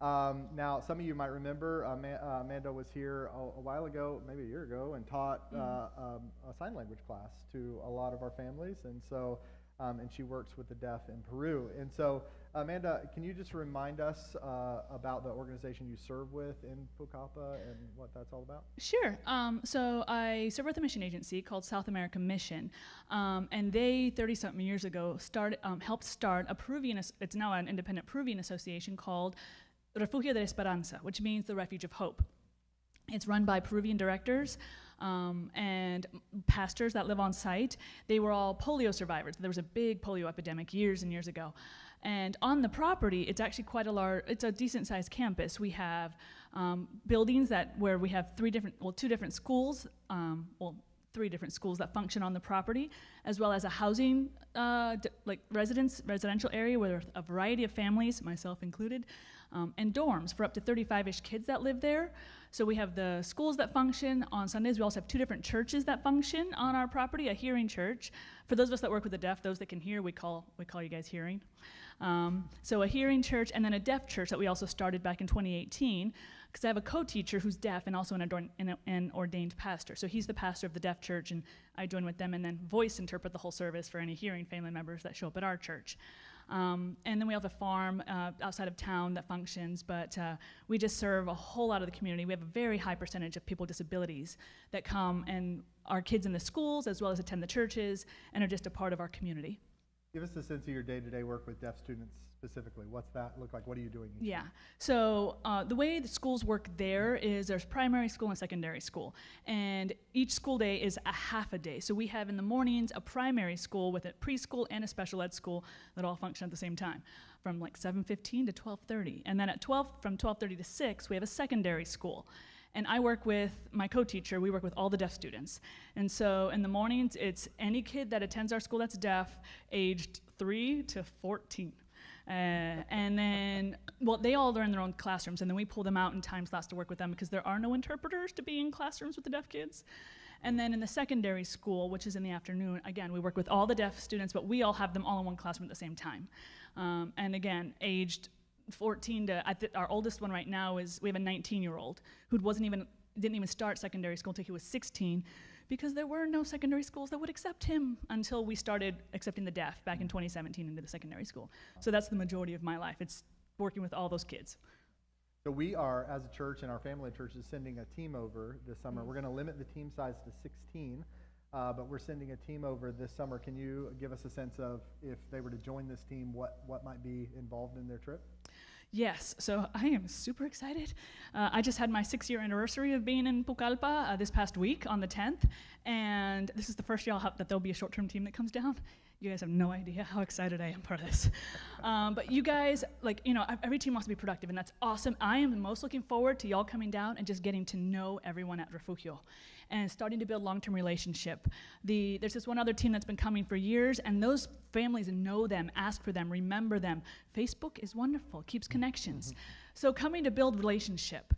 Um, now, some of you might remember uh, Ma- uh, Amanda was here a, a while ago, maybe a year ago, and taught Mm-hmm. uh, um, a sign language class to a lot of our families. And so, um, and she works with the deaf in Peru. And so, Amanda, can you just remind us uh, about the organization you serve with in Pucallpa and what that's all about? Sure. Um, so I serve with a mission agency called South America Mission, um, and they 30 something years ago started um, helped start a Peruvian. It's now an independent Peruvian association called Refugio de Esperanza, which means the Refuge of Hope. It's run by Peruvian directors um, and pastors that live on site. They were all polio survivors. There was a big polio epidemic years and years ago. And on the property, it's actually quite a large, it's a decent sized campus. We have um, buildings that where we have three different, well, two different schools, um, well, three different schools that function on the property, as well as a housing, uh, like residence, residential area where a variety of families, myself included, um, and dorms for up to 35-ish kids that live there. So we have the schools that function on Sundays. We also have two different churches that function on our property. A hearing church, for those of us that work with the deaf, those that can hear, we call we call you guys hearing. Um, so a hearing church, and then a deaf church that we also started back in 2018. Because I have a co-teacher who's deaf and also an, an, an ordained pastor. So he's the pastor of the deaf church, and I join with them and then voice interpret the whole service for any hearing family members that show up at our church. Um, and then we have a farm uh, outside of town that functions, but uh, we just serve a whole lot of the community. We have a very high percentage of people with disabilities that come and are kids in the schools as well as attend the churches and are just a part of our community. Give us a sense of your day to day work with deaf students specifically? What's that look like? What are you doing? Yeah. So uh, the way the schools work there is there's primary school and secondary school, and each school day is a half a day. So we have in the mornings a primary school with a preschool and a special ed school that all function at the same time, from like 7:15 to 12:30, and then at 12 from 12:30 to 6 we have a secondary school. And I work with my co-teacher. We work with all the deaf students, and so in the mornings it's any kid that attends our school that's deaf, aged three to 14. Uh, and then, well, they all are in their own classrooms, and then we pull them out in time slots to work with them because there are no interpreters to be in classrooms with the deaf kids. And then in the secondary school, which is in the afternoon, again, we work with all the deaf students, but we all have them all in one classroom at the same time. Um, and again, aged 14 to, our oldest one right now is, we have a 19 year old who wasn't even, didn't even start secondary school until he was 16 because there were no secondary schools that would accept him until we started accepting the deaf back in 2017 into the secondary school. So that's the majority of my life. It's working with all those kids. So we are, as a church and our family church, is sending a team over this summer. We're going to limit the team size to 16, uh, but we're sending a team over this summer. Can you give us a sense of if they were to join this team, what, what might be involved in their trip? Yes, so I am super excited. Uh, I just had my six year anniversary of being in Pucallpa uh, this past week on the 10th, and this is the first year I'll have that there'll be a short term team that comes down. You guys have no idea how excited I am for this. Um, but you guys, like, you know, every team wants to be productive, and that's awesome. I am most looking forward to y'all coming down and just getting to know everyone at Refugio and starting to build long-term relationship. The, there's this one other team that's been coming for years, and those families know them, ask for them, remember them. Facebook is wonderful, keeps connections. Mm-hmm. So coming to build relationship.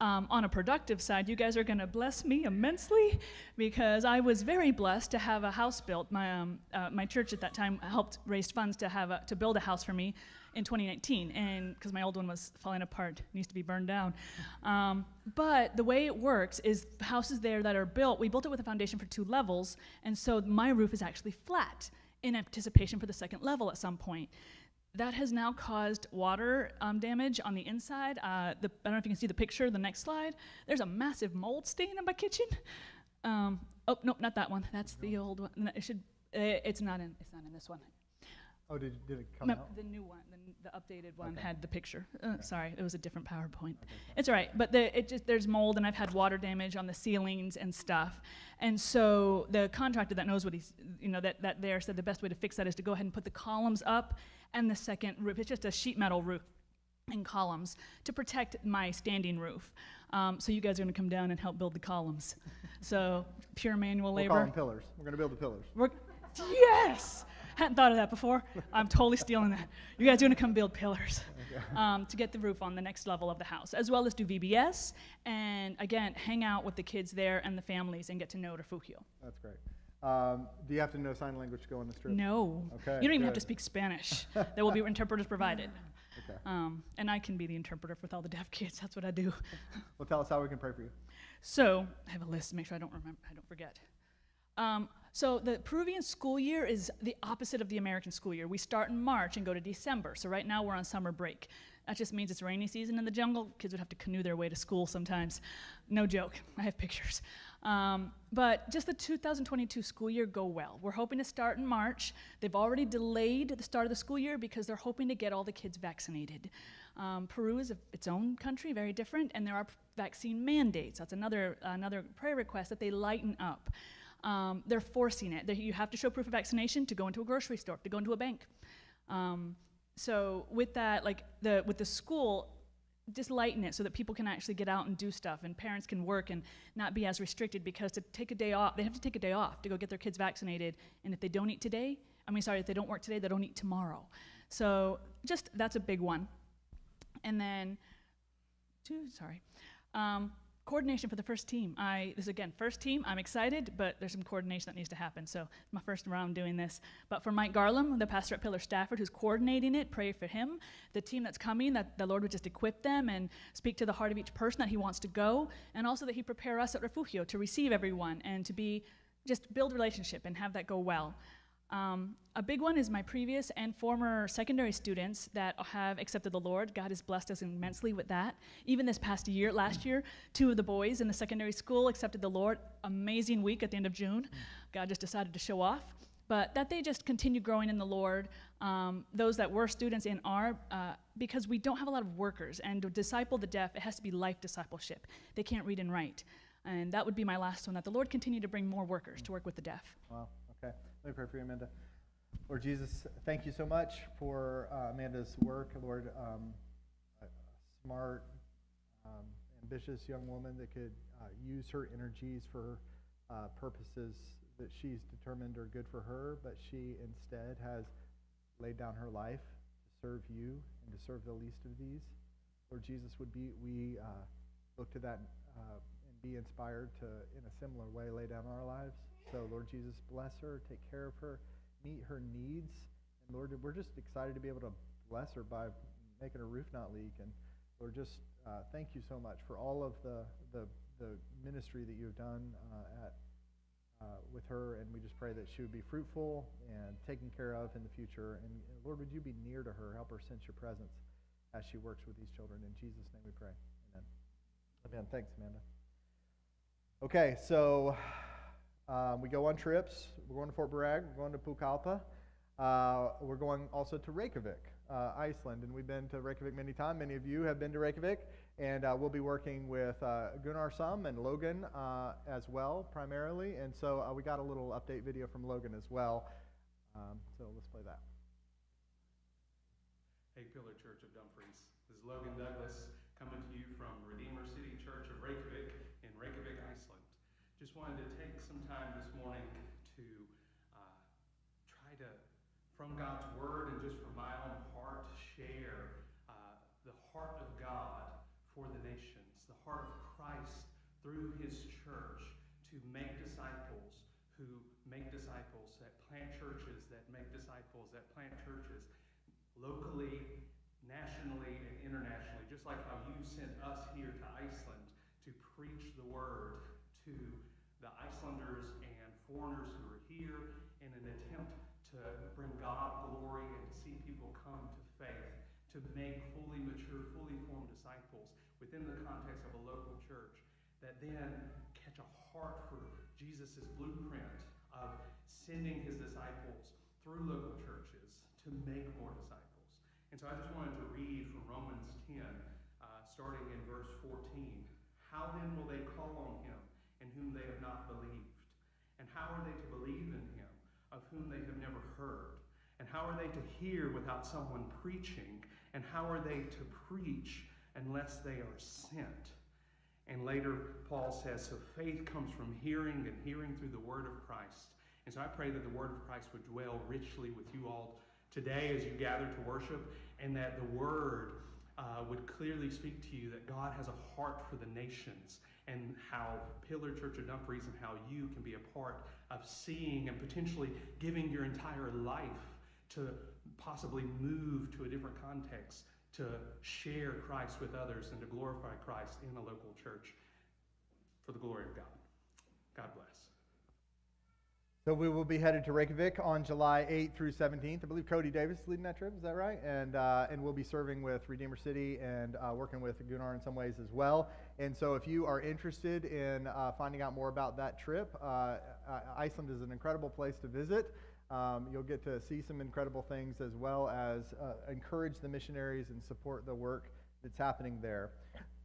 Um, on a productive side, you guys are going to bless me immensely because I was very blessed to have a house built. My, um, uh, my church at that time helped raise funds to, have a, to build a house for me in 2019, and because my old one was falling apart, needs to be burned down. Um, but the way it works is houses there that are built, we built it with a foundation for two levels, and so my roof is actually flat in anticipation for the second level at some point. That has now caused water um, damage on the inside. Uh, the, I don't know if you can see the picture, the next slide. There's a massive mold stain in my kitchen. Um, oh, nope, not that one. That's the old one. It should, uh, it's, not in, it's not in this one. Oh, did, did it come out? The new one, the, the updated one okay. had the picture. Uh, okay. Sorry, it was a different PowerPoint. Okay. It's all right, but the, it just there's mold, and I've had water damage on the ceilings and stuff. And so the contractor that knows what he's, you know, that, that there said the best way to fix that is to go ahead and put the columns up and the second roof. It's just a sheet metal roof and columns to protect my standing roof. Um, so you guys are going to come down and help build the columns. so pure manual we'll labor. We're pillars. We're going to build the pillars. We're, yes. Hadn't thought of that before. I'm totally stealing that. You guys are going to come build pillars um, to get the roof on the next level of the house, as well as do VBS and again hang out with the kids there and the families and get to know Refugio. That's great. Um, do you have to know sign language to go on this trip? No. Okay. You don't even good. have to speak Spanish. there will be interpreters provided. Okay. Um, and I can be the interpreter with all the deaf kids. That's what I do. well, tell us how we can pray for you. So I have a list to make sure I don't remember. I don't forget. Um, so the Peruvian school year is the opposite of the American school year. We start in March and go to December. So right now we're on summer break. That just means it's rainy season in the jungle. Kids would have to canoe their way to school sometimes. No joke. I have pictures. Um, but just the 2022 school year go well. We're hoping to start in March. They've already delayed the start of the school year because they're hoping to get all the kids vaccinated. Um, Peru is a, its own country, very different, and there are vaccine mandates. That's another another prayer request that they lighten up. Um, they're forcing it. They, you have to show proof of vaccination to go into a grocery store, to go into a bank. Um, so with that, like the with the school, just lighten it so that people can actually get out and do stuff, and parents can work and not be as restricted. Because to take a day off, they have to take a day off to go get their kids vaccinated. And if they don't eat today, I mean, sorry, if they don't work today, they don't eat tomorrow. So just that's a big one. And then, two, sorry. Um, coordination for the first team. I this is again first team. I'm excited, but there's some coordination that needs to happen. So my first round doing this. But for Mike Garland, the pastor at Pillar Stafford, who's coordinating it, pray for him. The team that's coming, that the Lord would just equip them and speak to the heart of each person that He wants to go, and also that He prepare us at Refugio to receive everyone and to be just build relationship and have that go well. Um, a big one is my previous and former secondary students that have accepted the Lord. God has blessed us immensely with that. Even this past year, last year, two of the boys in the secondary school accepted the Lord. Amazing week at the end of June. God just decided to show off. but that they just continue growing in the Lord. Um, those that were students in are, uh, because we don't have a lot of workers, and to disciple the deaf, it has to be life discipleship. They can't read and write. And that would be my last one that the Lord continue to bring more workers to work with the deaf. Wow. Let me pray for you, Amanda. Lord Jesus, thank you so much for uh, Amanda's work. Lord, um, a smart, um, ambitious young woman that could uh, use her energies for uh, purposes that she's determined are good for her, but she instead has laid down her life to serve you and to serve the least of these. Lord Jesus, would be we uh, look to that uh, and be inspired to, in a similar way, lay down our lives. So, Lord Jesus, bless her, take care of her, meet her needs. And Lord, we're just excited to be able to bless her by making her roof not leak. And Lord, just uh, thank you so much for all of the, the, the ministry that you've done uh, at uh, with her, and we just pray that she would be fruitful and taken care of in the future. And, and Lord, would you be near to her? Help her sense your presence as she works with these children. In Jesus' name we pray. Amen. Amen. Thanks, Amanda. Okay, so um, we go on trips. We're going to Fort Bragg. We're going to Pucallpa. Uh, we're going also to Reykjavik, uh, Iceland, and we've been to Reykjavik many times. Many of you have been to Reykjavik, and uh, we'll be working with uh, Gunnar Sum and Logan uh, as well, primarily. And so uh, we got a little update video from Logan as well. Um, so let's play that. Hey, Pillar Church of Dumfries. This is Logan Douglas coming to you from Redeemer City Church of Reykjavik in Reykjavik, Iceland. Just wanted to take some time this morning to uh, try to, from God's Word and just from my own heart, to share uh, the heart of God for the nations, the heart of Christ through His church to make disciples who make disciples, that plant churches, that make disciples, that plant churches locally, nationally, and internationally, just like how you sent us here to Iceland to preach the word to the Icelanders and foreigners who are here come to faith, to make fully mature, fully formed disciples within the context of a local church that then catch a heart for Jesus' blueprint of sending his disciples through local churches to make more disciples. And so I just wanted to read from Romans 10, uh, starting in verse 14. How then will they call on him in whom they have not believed? And how are they to believe in him of whom they have never heard? And how are they to hear without someone preaching? And how are they to preach unless they are sent? And later, Paul says, so faith comes from hearing, and hearing through the word of Christ. And so I pray that the word of Christ would dwell richly with you all today as you gather to worship, and that the word uh, would clearly speak to you that God has a heart for the nations, and how Pillar Church of Dumfries and how you can be a part of seeing and potentially giving your entire life to possibly move to a different context to share Christ with others and to glorify Christ in a local church for the glory of God. God bless. So we will be headed to Reykjavik on July 8th through 17th. I believe Cody Davis is leading that trip. Is that right? And uh, and we'll be serving with Redeemer City and uh, working with Gunnar in some ways as well. And so if you are interested in uh, finding out more about that trip, uh, Iceland is an incredible place to visit. Um, you'll get to see some incredible things as well as uh, encourage the missionaries and support the work that's happening there.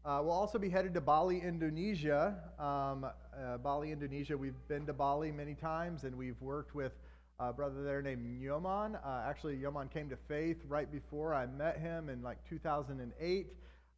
Uh, we'll also be headed to Bali, Indonesia. Um, uh, Bali, Indonesia. We've been to Bali many times, and we've worked with a brother there named Yoman. Uh, actually, Yoman came to faith right before I met him in like 2008.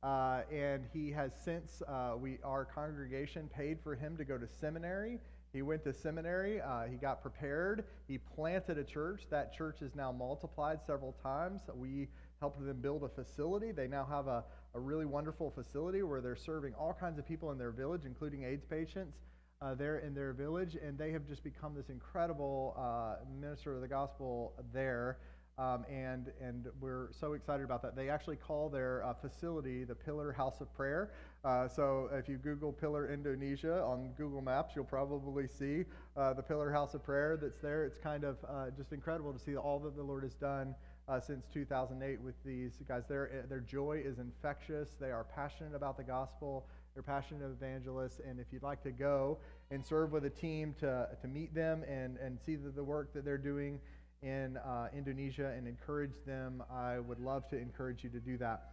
Uh, and he has since, uh, we, our congregation paid for him to go to seminary. He went to seminary, uh, he got prepared, he planted a church. That church is now multiplied several times. We helped them build a facility. They now have a, a really wonderful facility where they're serving all kinds of people in their village, including AIDS patients. Uh, there in their village, and they have just become this incredible uh, minister of the gospel there. Um, and and we're so excited about that. They actually call their uh, facility the Pillar House of Prayer. Uh, so if you Google Pillar Indonesia on Google Maps, you'll probably see uh, the Pillar House of Prayer that's there. It's kind of uh, just incredible to see all that the Lord has done uh, since 2008 with these guys. Their, their joy is infectious. They are passionate about the gospel. They're passionate evangelists. And if you'd like to go and serve with a team to, to meet them and, and see the, the work that they're doing in uh, Indonesia and encourage them, I would love to encourage you to do that.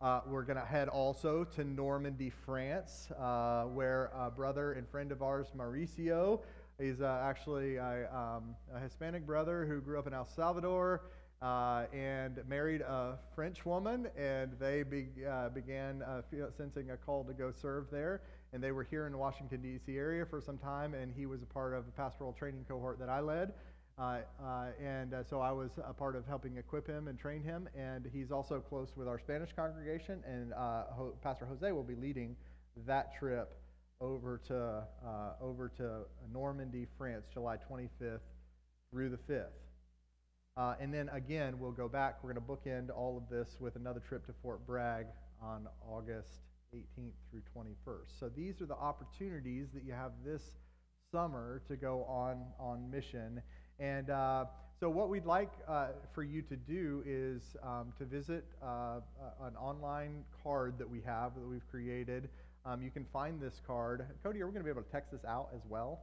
Uh, we're going to head also to Normandy, France, uh, where a brother and friend of ours, Mauricio, he's uh, actually a, um, a, Hispanic brother who grew up in El Salvador uh, and married a French woman, and they be, uh, began sensing a call to go serve there. And they were here in the Washington, D.C. area for some time, and he was a part of a pastoral training cohort that I led. Uh, uh, and uh, so I was a part of helping equip him and train him. And he's also close with our Spanish congregation. And Ho- Pastor Jose will be leading that trip over to over to Normandy, France, July 25th through the 5th. Uh, and then again, we'll go back. We're going to bookend all of this with another trip to Fort Bragg on August 18th through 21st. So these are the opportunities that you have this summer to go on on mission. And uh, so, what we'd like uh, for you to do is um, to visit uh, an online card that we have that we've created. Um, you can find this card. Cody, are we going to be able to text this out as well?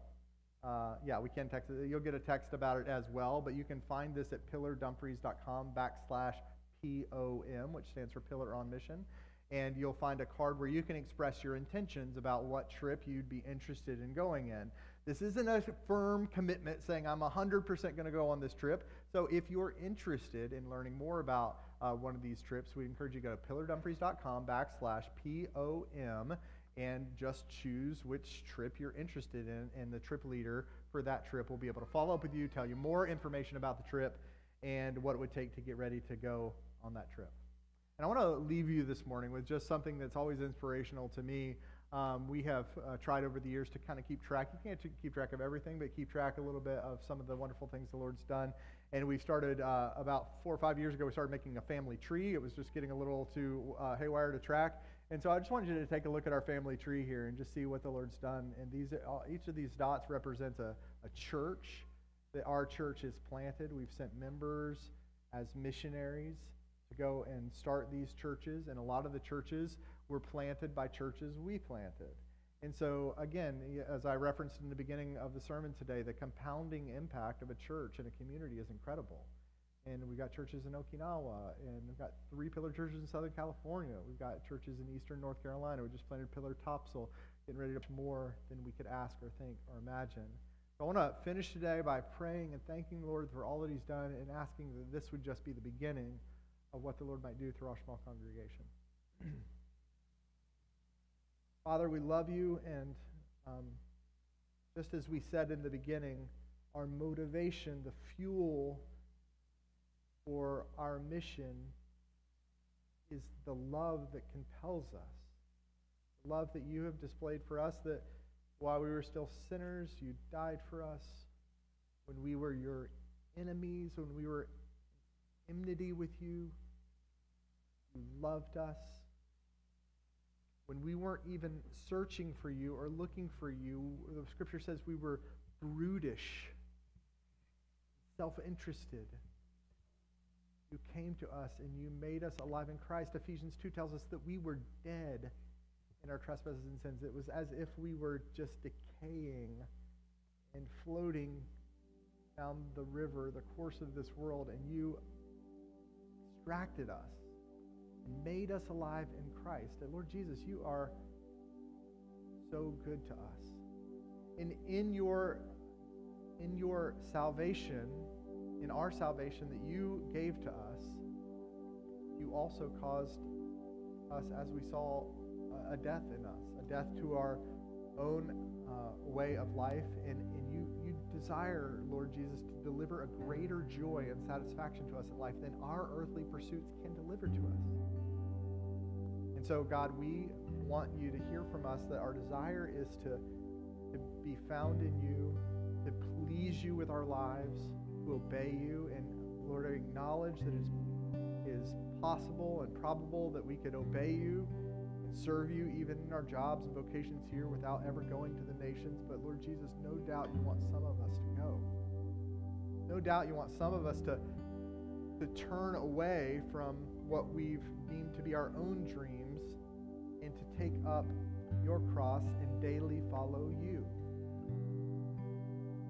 Uh, yeah, we can text it. You'll get a text about it as well, but you can find this at pillardumfries.com backslash POM, which stands for Pillar on Mission. And you'll find a card where you can express your intentions about what trip you'd be interested in going in. This isn't a firm commitment saying I'm 100% going to go on this trip. So if you're interested in learning more about uh, one of these trips, we encourage you to go to pillardumfries.com backslash POM and just choose which trip you're interested in. And the trip leader for that trip will be able to follow up with you, tell you more information about the trip, and what it would take to get ready to go on that trip. And I want to leave you this morning with just something that's always inspirational to me um, we have uh, tried over the years to kind of keep track. You can't keep track of everything, but keep track a little bit of some of the wonderful things the Lord's done. And we started uh, about four or five years ago. We started making a family tree. It was just getting a little too uh, haywire to track. And so I just wanted you to take a look at our family tree here and just see what the Lord's done. And these, uh, each of these dots represents a, a church that our church has planted. We've sent members as missionaries to go and start these churches. And a lot of the churches were planted by churches we planted. And so, again, as I referenced in the beginning of the sermon today, the compounding impact of a church and a community is incredible. And we've got churches in Okinawa, and we've got three pillar churches in Southern California. We've got churches in Eastern North Carolina. We just planted Pillar Topsail, getting ready to put more than we could ask or think or imagine. So I want to finish today by praying and thanking the Lord for all that He's done and asking that this would just be the beginning of what the Lord might do through our small congregation. Father, we love you, and um, just as we said in the beginning, our motivation, the fuel for our mission is the love that compels us. The love that you have displayed for us, that while we were still sinners, you died for us. When we were your enemies, when we were enmity with you, you loved us when we weren't even searching for you or looking for you, the scripture says we were brutish, self interested. You came to us and you made us alive in Christ. Ephesians 2 tells us that we were dead in our trespasses and sins. It was as if we were just decaying and floating down the river, the course of this world, and you extracted us made us alive in Christ. Lord Jesus, you are so good to us. And in your in your salvation, in our salvation that you gave to us, you also caused us, as we saw, a death in us, a death to our own uh, way of life. And, desire, Lord Jesus, to deliver a greater joy and satisfaction to us in life than our earthly pursuits can deliver to us. And so, God, we want you to hear from us that our desire is to, to be found in you, to please you with our lives, to obey you, and Lord, I acknowledge that it is possible and probable that we could obey you serve you even in our jobs and vocations here without ever going to the nations. But Lord Jesus, no doubt you want some of us to go. No doubt you want some of us to to turn away from what we've deemed to be our own dreams and to take up your cross and daily follow you.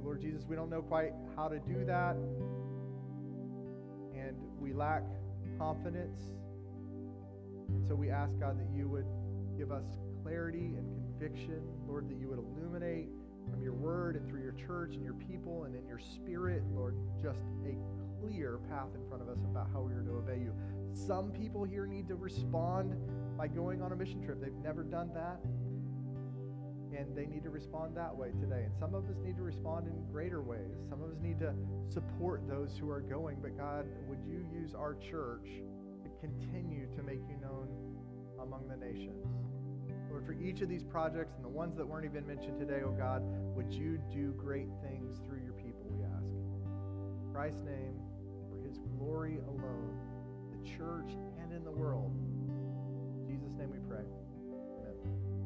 Lord Jesus, we don't know quite how to do that, and we lack confidence. And so we ask, God, that you would give us clarity and conviction, Lord, that you would illuminate from your word and through your church and your people and in your spirit, Lord, just a clear path in front of us about how we are to obey you. Some people here need to respond by going on a mission trip. They've never done that. And they need to respond that way today. And some of us need to respond in greater ways. Some of us need to support those who are going. But God, would you use our church continue to make you known among the nations? Lord, for each of these projects and the ones that weren't even mentioned today, oh God, would you do great things through your people, we ask. In Christ's name, for his glory alone, the church